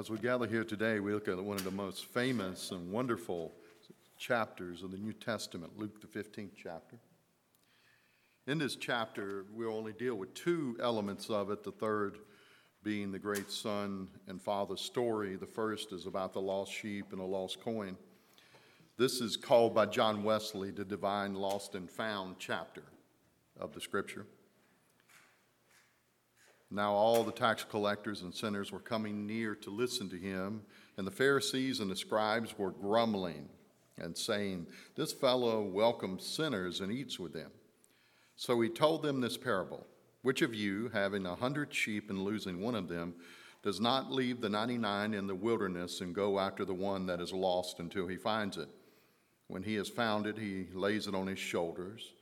As we gather here today, we look at one of the most famous and wonderful chapters of the New Testament, Luke, the 15th chapter. In this chapter, we'll only deal with two elements of it, the third being the great son and father story. The first is about the lost sheep and the lost coin. This is called by John Wesley the divine lost and found chapter of the scripture. Now all the tax collectors and sinners were coming near to listen to him, and the Pharisees and the scribes were grumbling and saying, This fellow welcomes sinners and eats with them. So he told them this parable Which of you, having a hundred sheep and losing one of them, does not leave the 99 in the wilderness and go after the one that is lost until he finds it? When he has found it, he lays it on his shoulders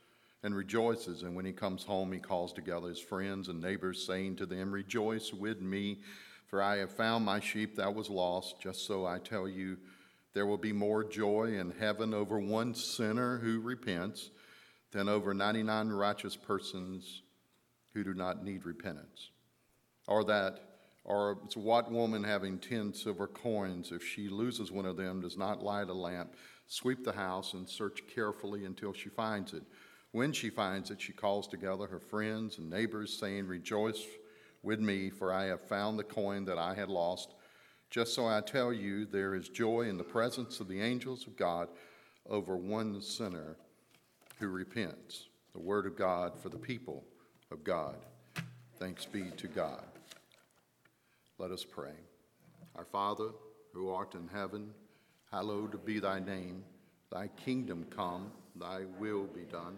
and rejoices. And when he comes home, he calls together his friends and neighbors, saying to them, Rejoice with me, for I have found my sheep that was lost. Just so I tell you, there will be more joy in heaven over one sinner who repents than over 99 righteous persons who do not need repentance. Or that, or what woman having 10 silver coins, if she loses one of them, does not light a lamp, sweep the house, and search carefully until she finds it? When she finds it, she calls together her friends and neighbors, saying, Rejoice with me, for I have found the coin that I had lost. Just so I tell you, there is joy in the presence of the angels of God over one sinner who repents. The word of God for the people of God. Thanks be to God. Let us pray. Our Father, who art in heaven, hallowed be thy name. Thy kingdom come, thy will be done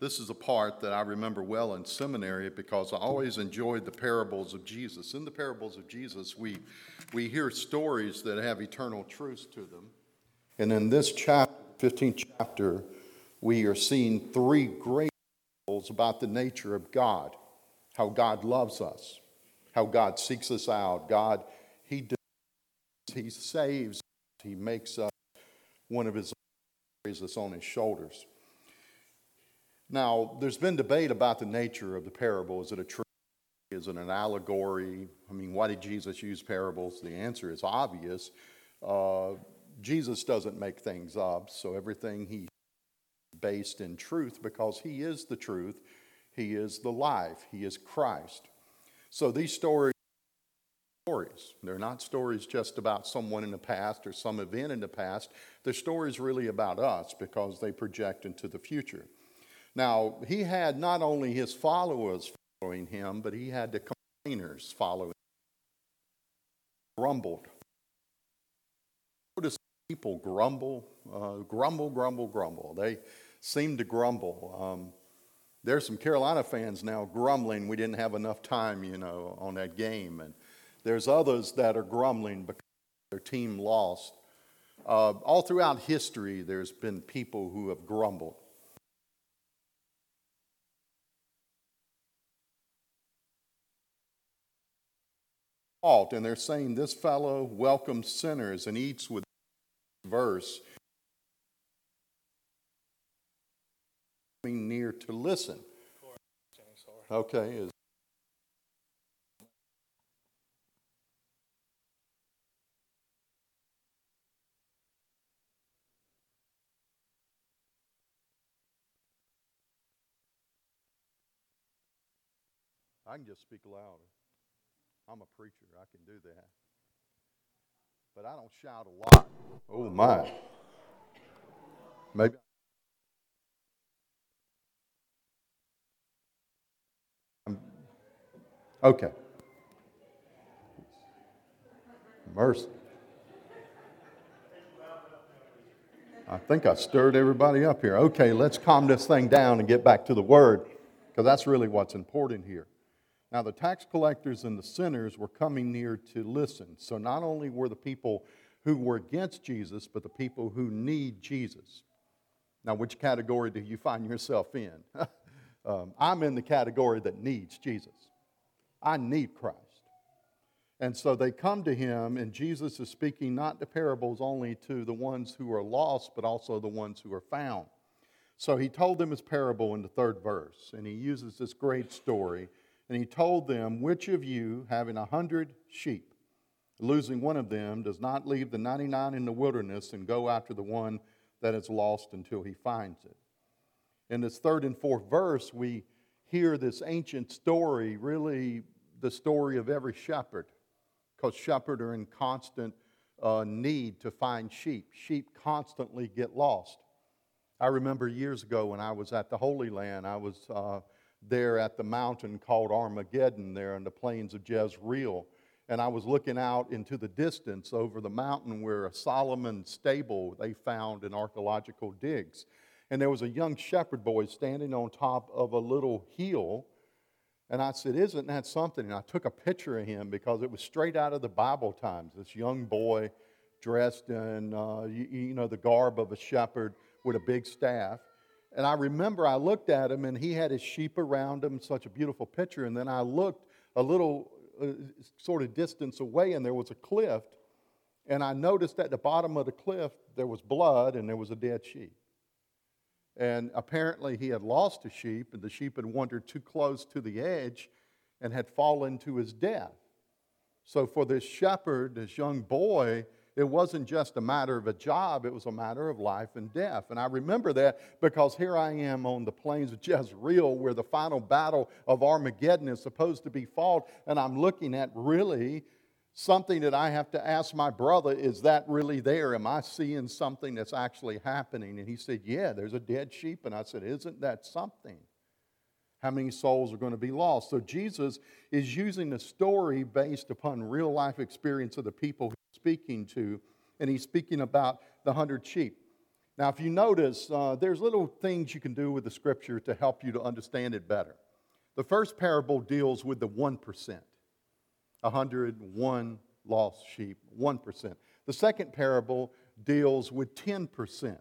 This is a part that I remember well in seminary because I always enjoyed the parables of Jesus. In the parables of Jesus, we, we hear stories that have eternal truths to them. And in this chapter, 15th chapter, we are seeing three great parables about the nature of God, how God loves us, how God seeks us out. God, He He saves, He makes us one of His that's on His shoulders. Now, there's been debate about the nature of the parable. Is it a truth? Is it an allegory? I mean, why did Jesus use parables? The answer is obvious. Uh, Jesus doesn't make things up, so everything he based in truth because he is the truth, he is the life, he is Christ. So these stories stories. They're not stories just about someone in the past or some event in the past. They're stories really about us because they project into the future. Now, he had not only his followers following him, but he had the complainers following him. Grumbled. Notice people grumble, uh, grumble, grumble, grumble. They seem to grumble. Um, there's some Carolina fans now grumbling we didn't have enough time, you know, on that game. And there's others that are grumbling because their team lost. Uh, all throughout history, there's been people who have grumbled. Fault, and they're saying this fellow welcomes sinners and eats with verse coming near to listen. Okay, is I can just speak louder. I'm a preacher. I can do that. But I don't shout a lot. Oh, my. Maybe. Okay. Mercy. I think I stirred everybody up here. Okay, let's calm this thing down and get back to the word because that's really what's important here. Now, the tax collectors and the sinners were coming near to listen. So, not only were the people who were against Jesus, but the people who need Jesus. Now, which category do you find yourself in? um, I'm in the category that needs Jesus. I need Christ. And so they come to him, and Jesus is speaking not the parables only to the ones who are lost, but also the ones who are found. So he told them his parable in the third verse, and he uses this great story. And he told them, Which of you, having a hundred sheep, losing one of them, does not leave the 99 in the wilderness and go after the one that is lost until he finds it? In this third and fourth verse, we hear this ancient story, really the story of every shepherd because shepherds are in constant uh, need to find sheep. Sheep constantly get lost. I remember years ago when I was at the Holy Land, I was uh, there at the mountain called Armageddon, there in the plains of Jezreel. And I was looking out into the distance over the mountain where a Solomon stable they found in archaeological digs. And there was a young shepherd boy standing on top of a little hill and I said, Isn't that something? And I took a picture of him because it was straight out of the Bible times. This young boy dressed in, uh, you, you know, the garb of a shepherd with a big staff. And I remember I looked at him and he had his sheep around him, such a beautiful picture. And then I looked a little uh, sort of distance away and there was a cliff. And I noticed at the bottom of the cliff there was blood and there was a dead sheep. And apparently, he had lost a sheep, and the sheep had wandered too close to the edge and had fallen to his death. So, for this shepherd, this young boy, it wasn't just a matter of a job, it was a matter of life and death. And I remember that because here I am on the plains of Jezreel where the final battle of Armageddon is supposed to be fought, and I'm looking at really something that I have to ask my brother, is that really there? Am I seeing something that's actually happening? And he said, Yeah, there's a dead sheep. And I said, Isn't that something? How many souls are going to be lost? So Jesus is using a story based upon real life experience of the people he's speaking to, and he's speaking about the hundred sheep. Now, if you notice, uh, there's little things you can do with the scripture to help you to understand it better. The first parable deals with the 1%. 101 lost sheep, 1%. The second parable deals with 10%.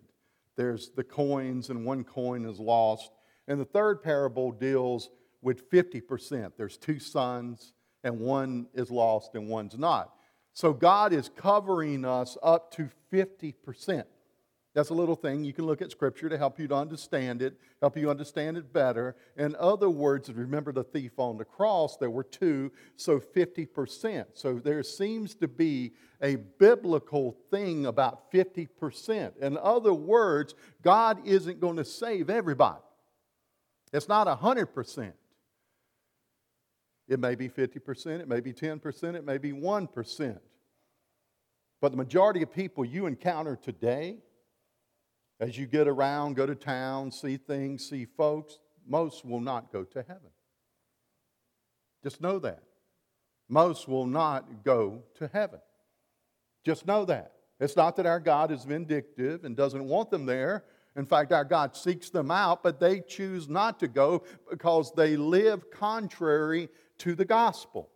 There's the coins, and one coin is lost. And the third parable deals with 50%. There's two sons, and one is lost and one's not. So God is covering us up to 50%. That's a little thing. You can look at Scripture to help you to understand it, help you understand it better. In other words, remember the thief on the cross, there were two, so 50%. So there seems to be a biblical thing about 50%. In other words, God isn't going to save everybody, it's not 100%. It may be 50%, it may be 10%, it may be 1%. But the majority of people you encounter today, as you get around, go to town, see things, see folks, most will not go to heaven. Just know that. Most will not go to heaven. Just know that. It's not that our God is vindictive and doesn't want them there. In fact, our God seeks them out, but they choose not to go because they live contrary to the gospel.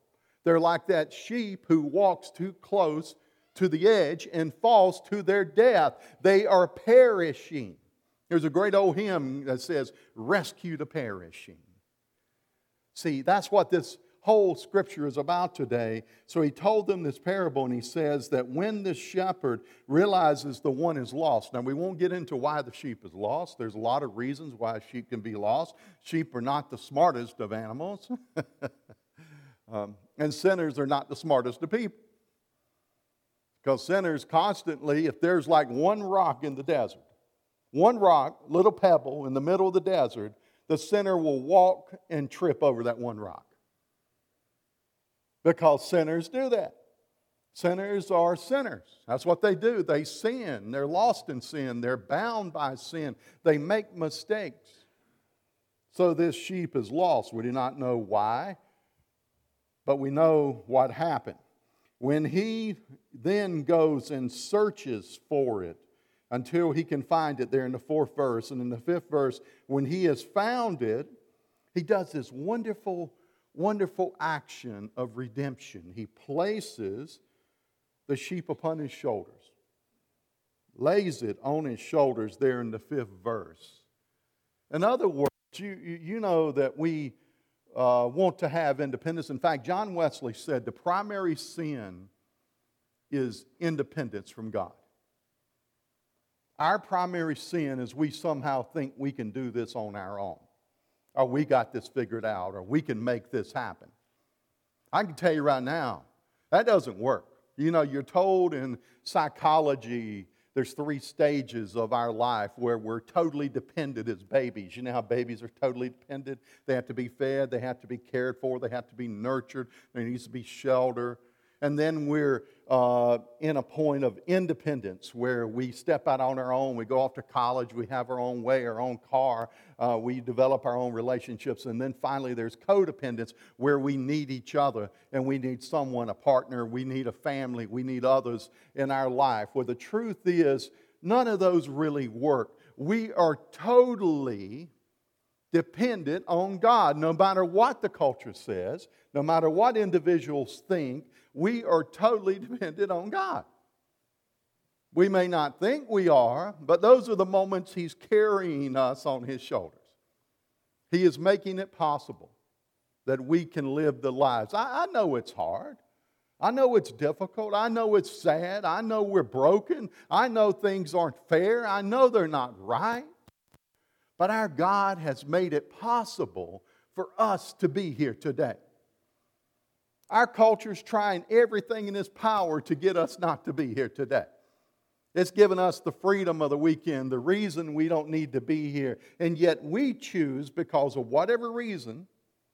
They're like that sheep who walks too close to the edge and falls to their death. They are perishing. There's a great old hymn that says, Rescue the perishing. See, that's what this whole scripture is about today. So he told them this parable, and he says that when this shepherd realizes the one is lost, now we won't get into why the sheep is lost. There's a lot of reasons why sheep can be lost. Sheep are not the smartest of animals, um, and sinners are not the smartest of people. Because sinners constantly, if there's like one rock in the desert, one rock, little pebble in the middle of the desert, the sinner will walk and trip over that one rock. Because sinners do that. Sinners are sinners. That's what they do. They sin. They're lost in sin. They're bound by sin. They make mistakes. So this sheep is lost. We do not know why, but we know what happened. When he then goes and searches for it until he can find it there in the fourth verse. And in the fifth verse, when he has found it, he does this wonderful, wonderful action of redemption. He places the sheep upon his shoulders. lays it on his shoulders there in the fifth verse. In other words, you, you know that we uh, want to have independence. In fact, John Wesley said the primary sin is independence from God. Our primary sin is we somehow think we can do this on our own, or we got this figured out, or we can make this happen. I can tell you right now, that doesn't work. You know, you're told in psychology there's three stages of our life where we're totally dependent as babies. You know how babies are totally dependent? They have to be fed, they have to be cared for, they have to be nurtured, there needs to be shelter. And then we're uh, in a point of independence where we step out on our own, we go off to college, we have our own way, our own car, uh, we develop our own relationships. And then finally, there's codependence where we need each other and we need someone, a partner, we need a family, we need others in our life. Where the truth is, none of those really work. We are totally dependent on God, no matter what the culture says, no matter what individuals think, we are totally dependent on God. We may not think we are, but those are the moments He's carrying us on His shoulders. He is making it possible that we can live the lives. I, I know it's hard. I know it's difficult. I know it's sad. I know we're broken. I know things aren't fair. I know they're not right. But our God has made it possible for us to be here today. Our culture's trying everything in its power to get us not to be here today. It's given us the freedom of the weekend, the reason we don't need to be here. And yet we choose, because of whatever reason,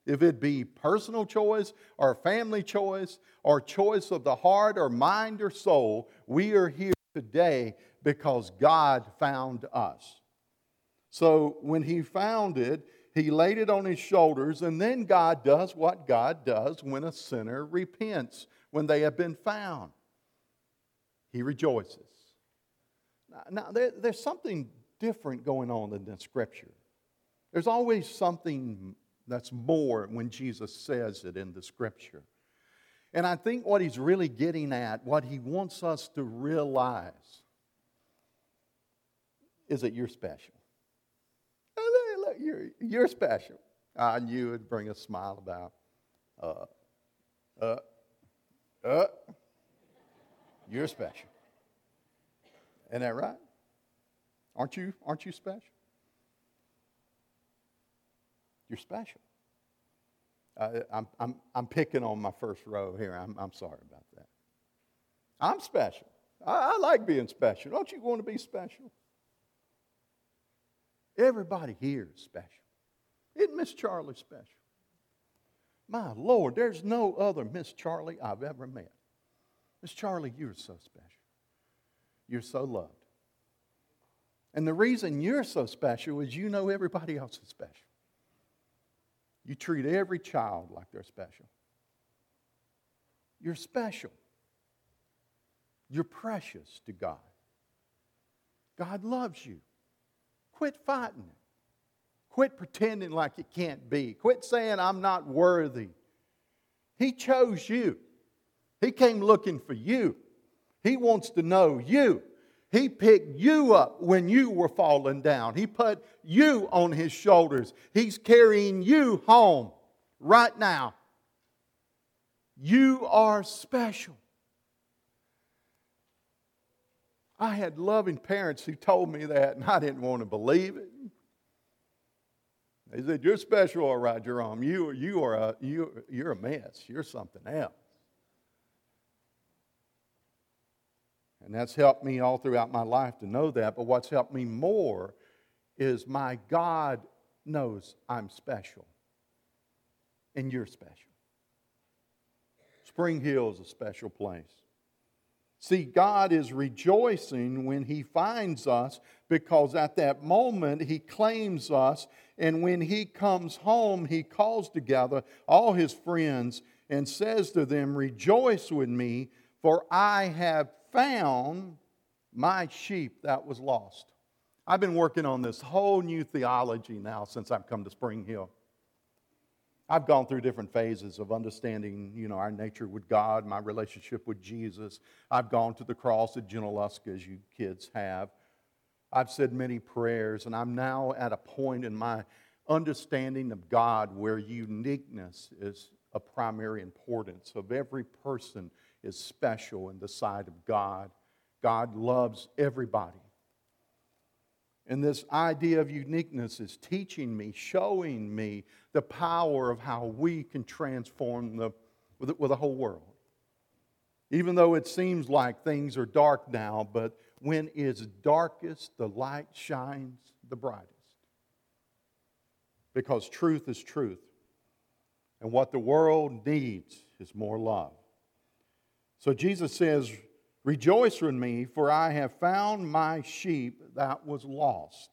if it be personal choice or family choice or choice of the heart or mind or soul, we are here today because God found us. So when He found it, he laid it on his shoulders, and then God does what God does when a sinner repents, when they have been found. He rejoices. Now, now there, there's something different going on in the scripture. There's always something that's more when Jesus says it in the scripture. And I think what he's really getting at, what he wants us to realize, is that you're special you're, special. I knew it would bring a smile about. Uh, uh, uh, you're special. Isn't that right? Aren't you, aren't you special? You're special. Uh, I'm, I'm, I'm picking on my first row here. I'm, I'm sorry about that. I'm special. I, I like being special. Don't you want to be special? Everybody here is special. Isn't Miss Charlie special? My Lord, there's no other Miss Charlie I've ever met. Miss Charlie, you're so special. You're so loved. And the reason you're so special is you know everybody else is special. You treat every child like they're special. You're special. You're precious to God. God loves you. Quit fighting. Quit pretending like it can't be. Quit saying, I'm not worthy. He chose you. He came looking for you. He wants to know you. He picked you up when you were falling down. He put you on his shoulders. He's carrying you home right now. You are special. I had loving parents who told me that, and I didn't want to believe it. They said, You're special, all right, Jerome. You, you are a, you, you're a mess. You're something else. And that's helped me all throughout my life to know that. But what's helped me more is my God knows I'm special. And you're special. Spring Hill is a special place. See, God is rejoicing when He finds us because at that moment He claims us. And when He comes home, He calls together all His friends and says to them, Rejoice with me, for I have found my sheep that was lost. I've been working on this whole new theology now since I've come to Spring Hill. I've gone through different phases of understanding, you know, our nature with God, my relationship with Jesus. I've gone to the cross at Junaluska, as you kids have. I've said many prayers, and I'm now at a point in my understanding of God where uniqueness is a primary importance of every person is special in the sight of God. God loves everybody. And this idea of uniqueness is teaching me, showing me the power of how we can transform the, with, the, with the whole world. Even though it seems like things are dark now, but when it's darkest, the light shines the brightest. Because truth is truth. And what the world needs is more love. So Jesus says, Rejoice in me, for I have found my sheep that was lost.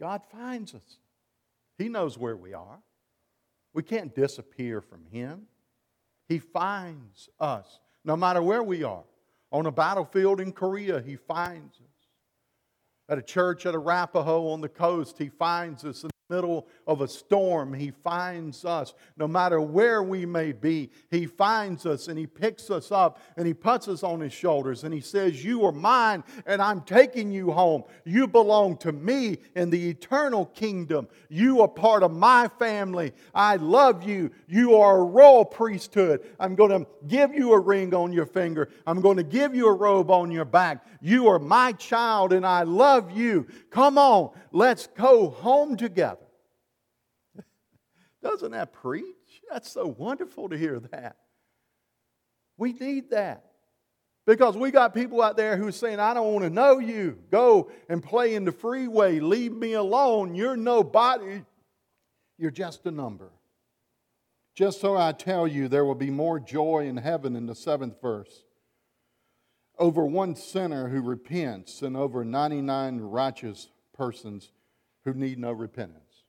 God finds us. He knows where we are. We can't disappear from Him. He finds us no matter where we are. On a battlefield in Korea, He finds us. At a church at Arapahoe on the coast, He finds us middle of a storm, He finds us. No matter where we may be, He finds us and He picks us up and He puts us on His shoulders and He says, You are mine and I'm taking you home. You belong to me in the eternal kingdom. You are part of my family. I love you. You are a royal priesthood. I'm going to give you a ring on your finger. I'm going to give you a robe on your back. You are my child and I love you. Come on, let's go home together. Doesn't that preach? That's so wonderful to hear that. We need that. Because we got people out there who are saying, I don't want to know you. Go and play in the freeway. Leave me alone. You're nobody. You're just a number. Just so I tell you, there will be more joy in heaven in the seventh verse over one sinner who repents than over 99 righteous persons who need no repentance.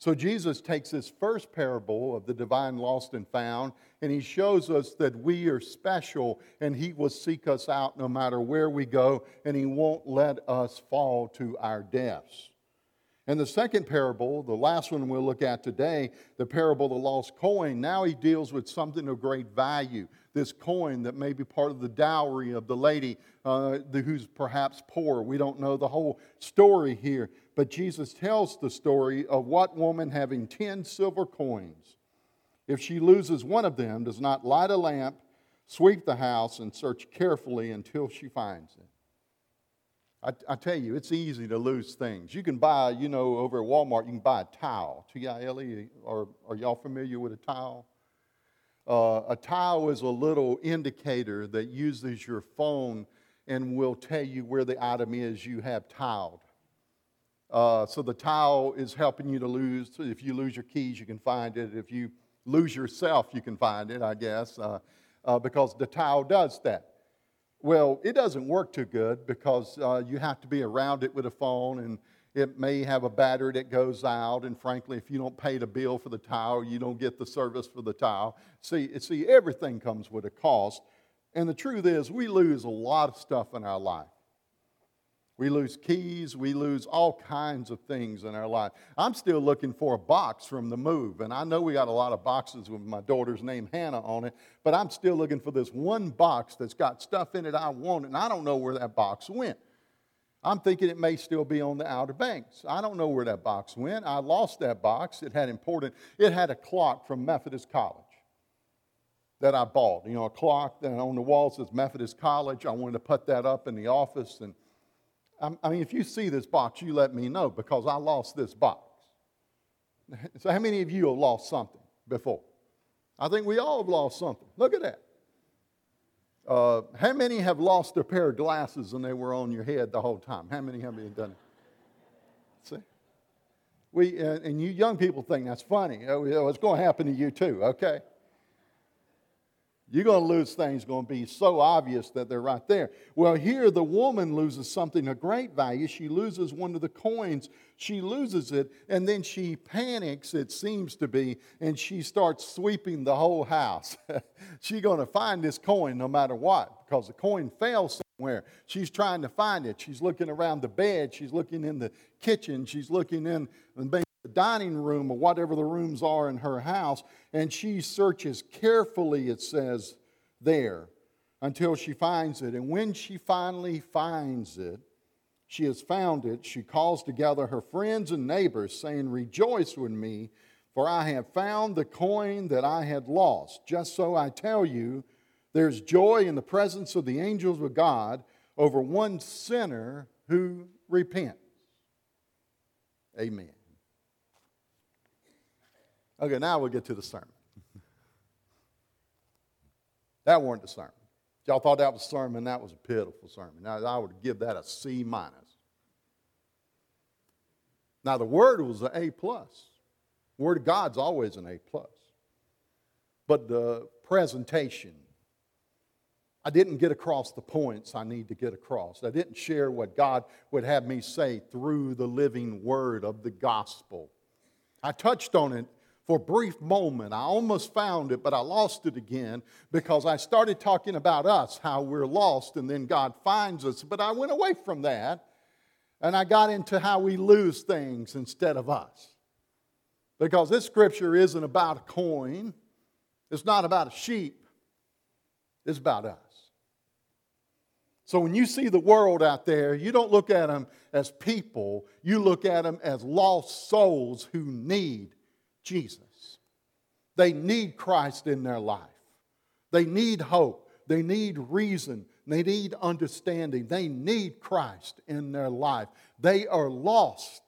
So Jesus takes this first parable of the divine lost and found, and he shows us that we are special and he will seek us out no matter where we go, and he won't let us fall to our deaths. And the second parable, the last one we'll look at today, the parable of the lost coin, now he deals with something of great value. This coin that may be part of the dowry of the lady uh, who's perhaps poor. We don't know the whole story here. But Jesus tells the story of what woman having 10 silver coins, if she loses one of them, does not light a lamp, sweep the house, and search carefully until she finds it. I, I, tell you, it's easy to lose things. You can buy, you know, over at Walmart, you can buy a Tile, T I L E. Or are y'all familiar with a Tile? Uh, a Tile is a little indicator that uses your phone and will tell you where the item is you have tiled. Uh, so the Tile is helping you to lose. If you lose your keys, you can find it. If you lose yourself, you can find it, I guess, uh, uh, because the Tile does that. Well, it doesn't work too good because uh, you have to be around it with a phone and it may have a battery that goes out. And frankly, if you don't pay the bill for the Tile, you don't get the service for the Tile. See, see, everything comes with a cost. And the truth is, we lose a lot of stuff in our life. We lose keys. We lose all kinds of things in our life. I'm still looking for a box from the move. And I know we got a lot of boxes with my daughter's name, Hannah, on it. But I'm still looking for this one box that's got stuff in it I want. And I don't know where that box went. I'm thinking it may still be on the Outer Banks. I don't know where that box went. I lost that box. It had important, it had a clock from Methodist College that I bought. You know, a clock that on the wall says Methodist College. I wanted to put that up in the office and I mean, if you see this box, you let me know because I lost this box. So, how many of you have lost something before? I think we all have lost something. Look at that. Uh, how many have lost a pair of glasses and they were on your head the whole time? How many have you done it? See? We, uh, and you young people think that's funny. Oh, it's going to happen to you too, okay? You're going to lose things going to be so obvious that they're right there. Well, here the woman loses something of great value. She loses one of the coins. She loses it, and then she panics, it seems to be, and she starts sweeping the whole house. She's going to find this coin no matter what because the coin fell somewhere. She's trying to find it. She's looking around the bed. She's looking in the kitchen. She's looking in the dining room or whatever the rooms are in her house, and she searches carefully, it says there, until she finds it. And when she finally finds it, she has found it, she calls together her friends and neighbors, saying, Rejoice with me, for I have found the coin that I had lost. Just so I tell you, there's joy in the presence of the angels of God over one sinner who repents. Amen. Okay, now we'll get to the sermon. that weren't the sermon. Y'all thought that was a sermon, that was a pitiful sermon. Now, I would give that a C minus. Now, the word was an A plus. Word of God's always an A plus. But the presentation, I didn't get across the points I need to get across. I didn't share what God would have me say through the living word of the gospel. I touched on it for a brief moment. I almost found it, but I lost it again because I started talking about us, how we're lost, and then God finds us. But I went away from that and I got into how we lose things instead of us. Because this scripture isn't about a coin, it's not about a sheep, it's about us. So when you see the world out there, you don't look at them as people, you look at them as lost souls who need Jesus. They need Christ in their life. They need hope. They need reason. They need understanding. They need Christ in their life. They are lost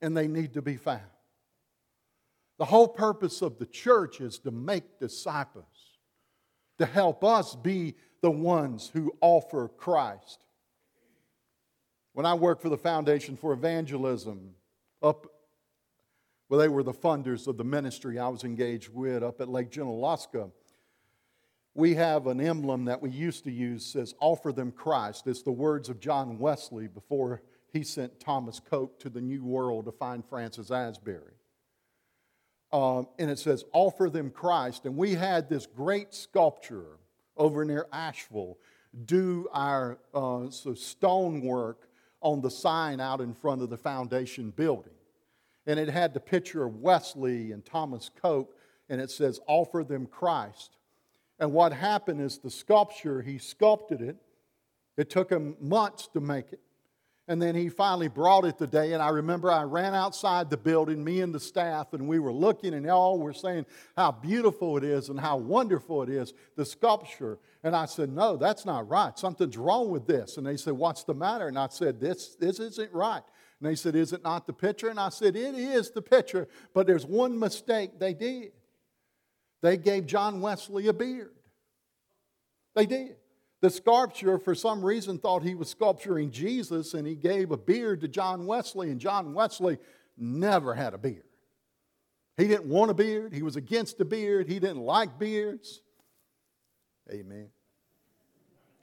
and they need to be found. The whole purpose of the church is to make disciples, to help us be the ones who offer Christ. When I worked for the Foundation for Evangelism up well, they were the funders of the ministry I was engaged with up at Lake Junaluska. We have an emblem that we used to use says, Offer them Christ. It's the words of John Wesley before he sent Thomas Coke to the New World to find Francis Asbury. Um, and it says, Offer them Christ. And we had this great sculpture over near Asheville do our uh, so stonework on the sign out in front of the foundation building and it had the picture of Wesley and Thomas Coke, and it says, Offer them Christ. And what happened is the sculpture, he sculpted it. It took him months to make it. And then he finally brought it today. And I remember I ran outside the building, me and the staff, and we were looking, and all were saying how beautiful it is and how wonderful it is, the sculpture. And I said, No, that's not right. Something's wrong with this. And they said, What's the matter? And I said, This, this isn't right. And they said, Is it not the picture? And I said, It is the picture, but there's one mistake they did. They gave John Wesley a beard. They did. The sculptor, for some reason, thought he was sculpturing Jesus, and he gave a beard to John Wesley, and John Wesley never had a beard. He didn't want a beard. He was against a beard. He didn't like beards. Amen.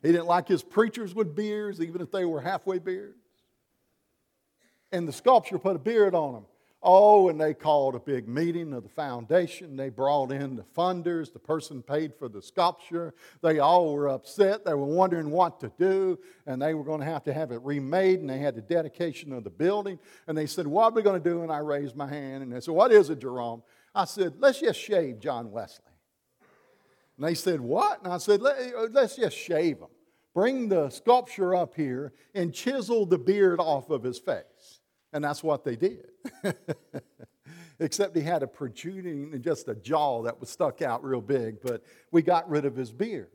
He didn't like his preachers with beards, even if they were halfway beards and the sculpture put a beard on him. Oh, and they called a big meeting of the foundation. They brought in the funders, the person paid for the sculpture. They all were upset. They were wondering what to do, and they were going to have to have it remade, and they had the dedication of the building. And they said, What are we going to do? And I raised my hand, and they said, What is it, Jerome? I said, Let's just shave John Wesley. And they said, What? And I said, uh, Let's just shave him. Bring the sculpture up here and chisel the beard off of his face. And that's what they did. Except he had a protruding, just a jaw that was stuck out real big, but we got rid of his beard.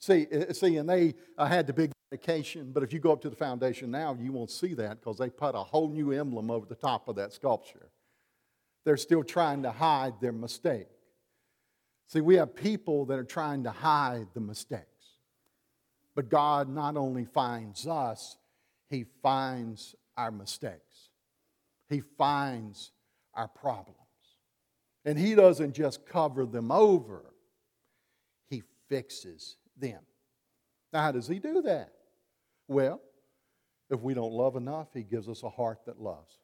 See, eh, see and they uh, had the big dedication, but if you go up to the foundation now, you won't see that because they put a whole new emblem over the top of that sculpture. They're still trying to hide their mistake. See, we have people that are trying to hide the mistakes. But God not only finds us, He finds our mistakes. He finds our problems. And He doesn't just cover them over, He fixes them. Now, how does He do that? Well, if we don't love enough, He gives us a heart that loves.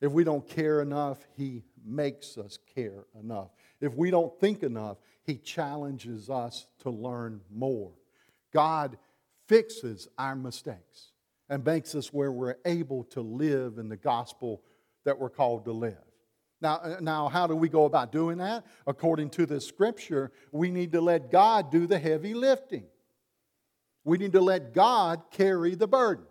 If we don't care enough, He makes us care enough. If we don't think enough, He challenges us to learn more. God fixes our mistakes and makes us where we're able to live in the gospel that we're called to live. Now, uh, now, how do we go about doing that? According to the scripture, we need to let God do the heavy lifting. We need to let God carry the burden.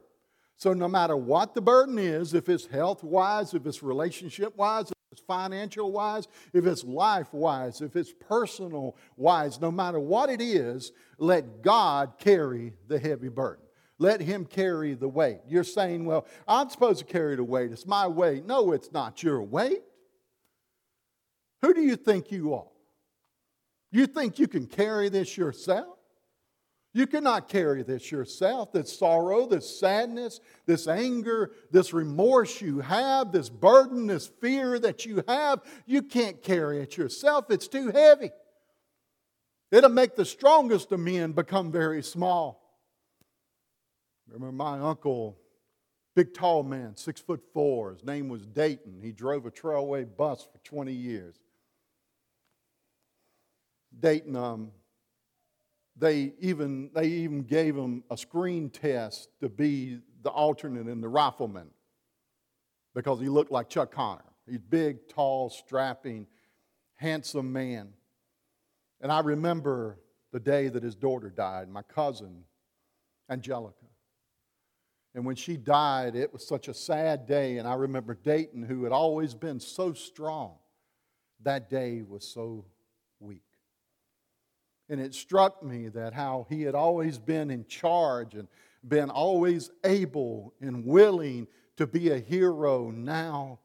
So, no matter what the burden is, if it's health wise, if it's relationship wise, if it's financial wise, if it's life wise, if it's personal wise, no matter what it is, let God carry the heavy burden. Let Him carry the weight. You're saying, well, I'm supposed to carry the weight. It's my weight. No, it's not your weight. Who do you think you are? You think you can carry this yourself? You cannot carry this yourself. This sorrow, this sadness, this anger, this remorse you have, this burden, this fear that you have, you can't carry it yourself. It's too heavy. It'll make the strongest of men become very small. Remember my uncle, big tall man, six foot four. His name was Dayton. He drove a trailway bus for 20 years. Dayton, um, they even they even gave him a screen test to be the alternate in the rifleman because he looked like Chuck Connor. He's big, tall, strapping, handsome man. And I remember the day that his daughter died, my cousin, Angelica. And when she died, it was such a sad day. And I remember Dayton, who had always been so strong, that day was so weak. And it struck me that how he had always been in charge and been always able and willing to be a hero now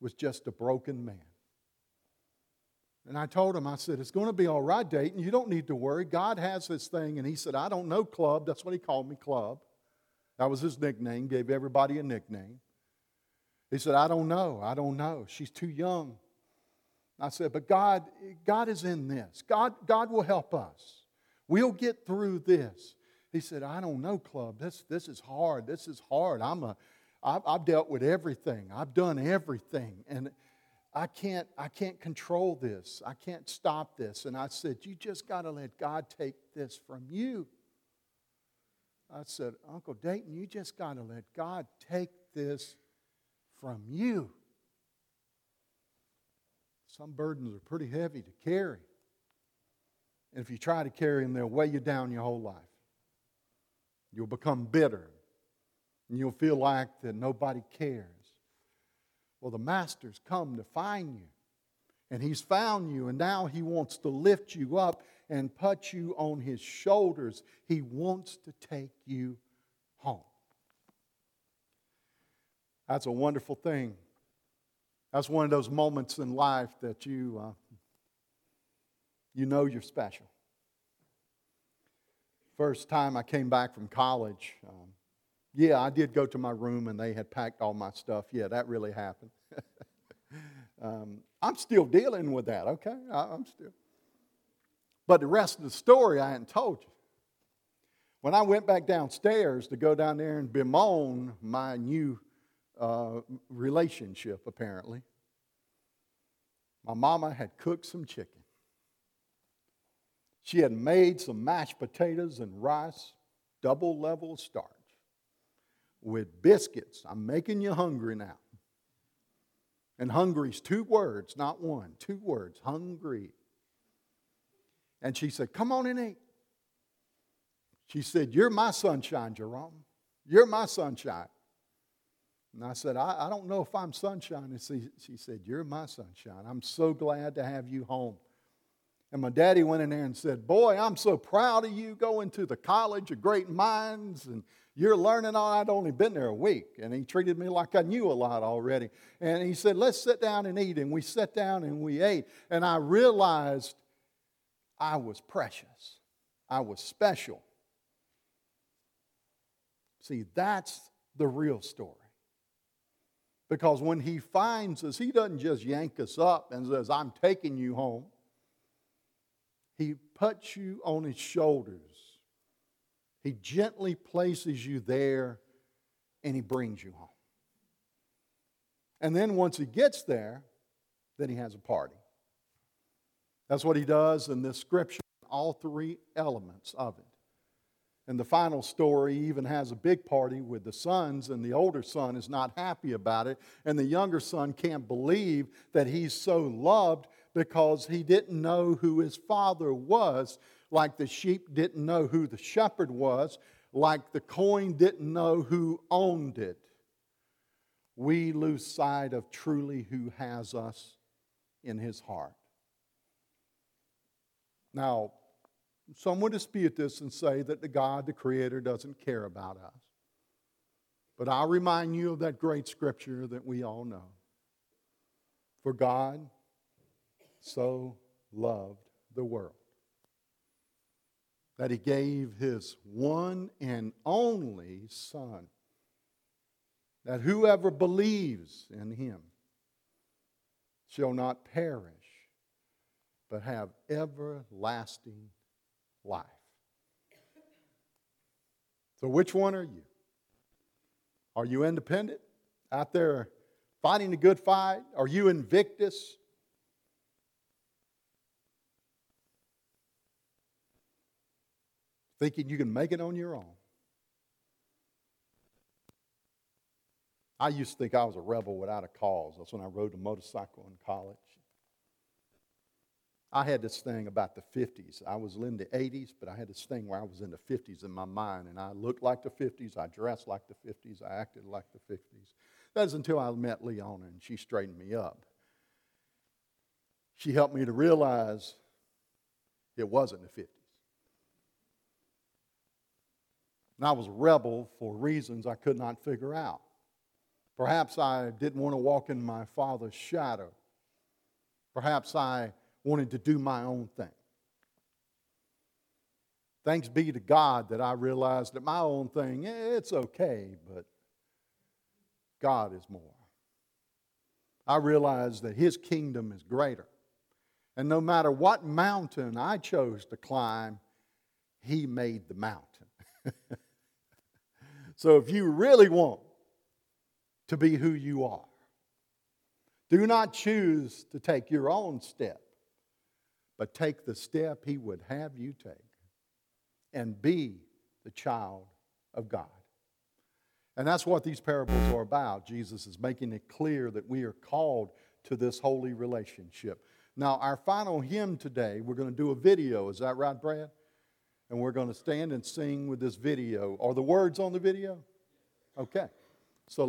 was just a broken man. And I told him, I said, it's going to be all right, Dayton. You don't need to worry. God has this thing. And he said, I don't know, Club. That's what he called me, Club. That was his nickname, gave everybody a nickname. He said, I don't know. I don't know. She's too young. I said, but God, God is in this. God, God will help us. We'll get through this. He said, I don't know, club. This, this is hard. This is hard. I'm a, I've, I've dealt with everything. I've done everything. And I can't, I can't control this. I can't stop this. And I said, You just got to let God take this from you. I said, Uncle Dayton, you just got to let God take this from you. Some burdens are pretty heavy to carry. And if you try to carry them, they'll weigh you down your whole life. You'll become bitter. And you'll feel like that nobody cares. Well, the Master's come to find you. And He's found you. And now He wants to lift you up and put you on His shoulders. He wants to take you home. That's a wonderful thing that's one of those moments in life that you, uh, you know you're special. First time I came back from college, um, yeah, I did go to my room and they had packed all my stuff. Yeah, that really happened. um, I'm still dealing with that, okay? I, I'm still. But the rest of the story I hadn't told you. When I went back downstairs to go down there and bemoan my new uh, relationship, apparently. My mama had cooked some chicken. She had made some mashed potatoes and rice, double level starch, with biscuits. I'm making you hungry now. And hungry's two words, not one, two words, hungry. And she said, Come on and eat. She said, You're my sunshine, Jerome. You're my sunshine. And I said, I, I don't know if I'm sunshine. And she, she said, You're my sunshine. I'm so glad to have you home. And my daddy went in there and said, Boy, I'm so proud of you going to the College of Great Minds and you're learning all. I'd only been there a week. And he treated me like I knew a lot already. And he said, Let's sit down and eat. And we sat down and we ate. And I realized I was precious, I was special. See, that's the real story. Because when he finds us, he doesn't just yank us up and says, I'm taking you home. He puts you on his shoulders. He gently places you there and he brings you home. And then once he gets there, then he has a party. That's what he does in this scripture, all three elements of it. And the final story even has a big party with the sons, and the older son is not happy about it. And the younger son can't believe that he's so loved because he didn't know who his father was, like the sheep didn't know who the shepherd was, like the coin didn't know who owned it. We lose sight of truly who has us in his heart. Now, some would dispute this and say that the God, the Creator, doesn't care about us. But I'll remind you of that great scripture that we all know. For God so loved the world that he gave his one and only Son, that whoever believes in him shall not perish, but have everlasting life. So, which one are you? Are you independent, out there fighting a good fight? Are you invictus? Thinking you can make it on your own? I used to think I was a rebel without a cause. That's when I rode a motorcycle in college. I had this thing about the 50s. I was in the 80s, but I had this thing where I was in the 50s in my mind, and I looked like the 50s, I dressed like the 50s, I acted like the 50s. That was until I met Leona, and she straightened me up. She helped me to realize it wasn't the 50s. And I was a rebel for reasons I could not figure out. Perhaps I didn't want to walk in my father's shadow. Perhaps I wanted to do my own thing. Thanks be to God that I realized that my own thing, eh, it's okay, but God is more. I realized that His kingdom is greater. And no matter what mountain I chose to climb, He made the mountain. so if you really want to be who you are, do not choose to take your own step but take the step He would have you take and be the child of God. And that's what these parables are about. Jesus is making it clear that we are called to this holy relationship. Now, our final hymn today, we're going to do a video. Is that right, Brad? And we're going to stand and sing with this video. Are the words on the video? Okay. So let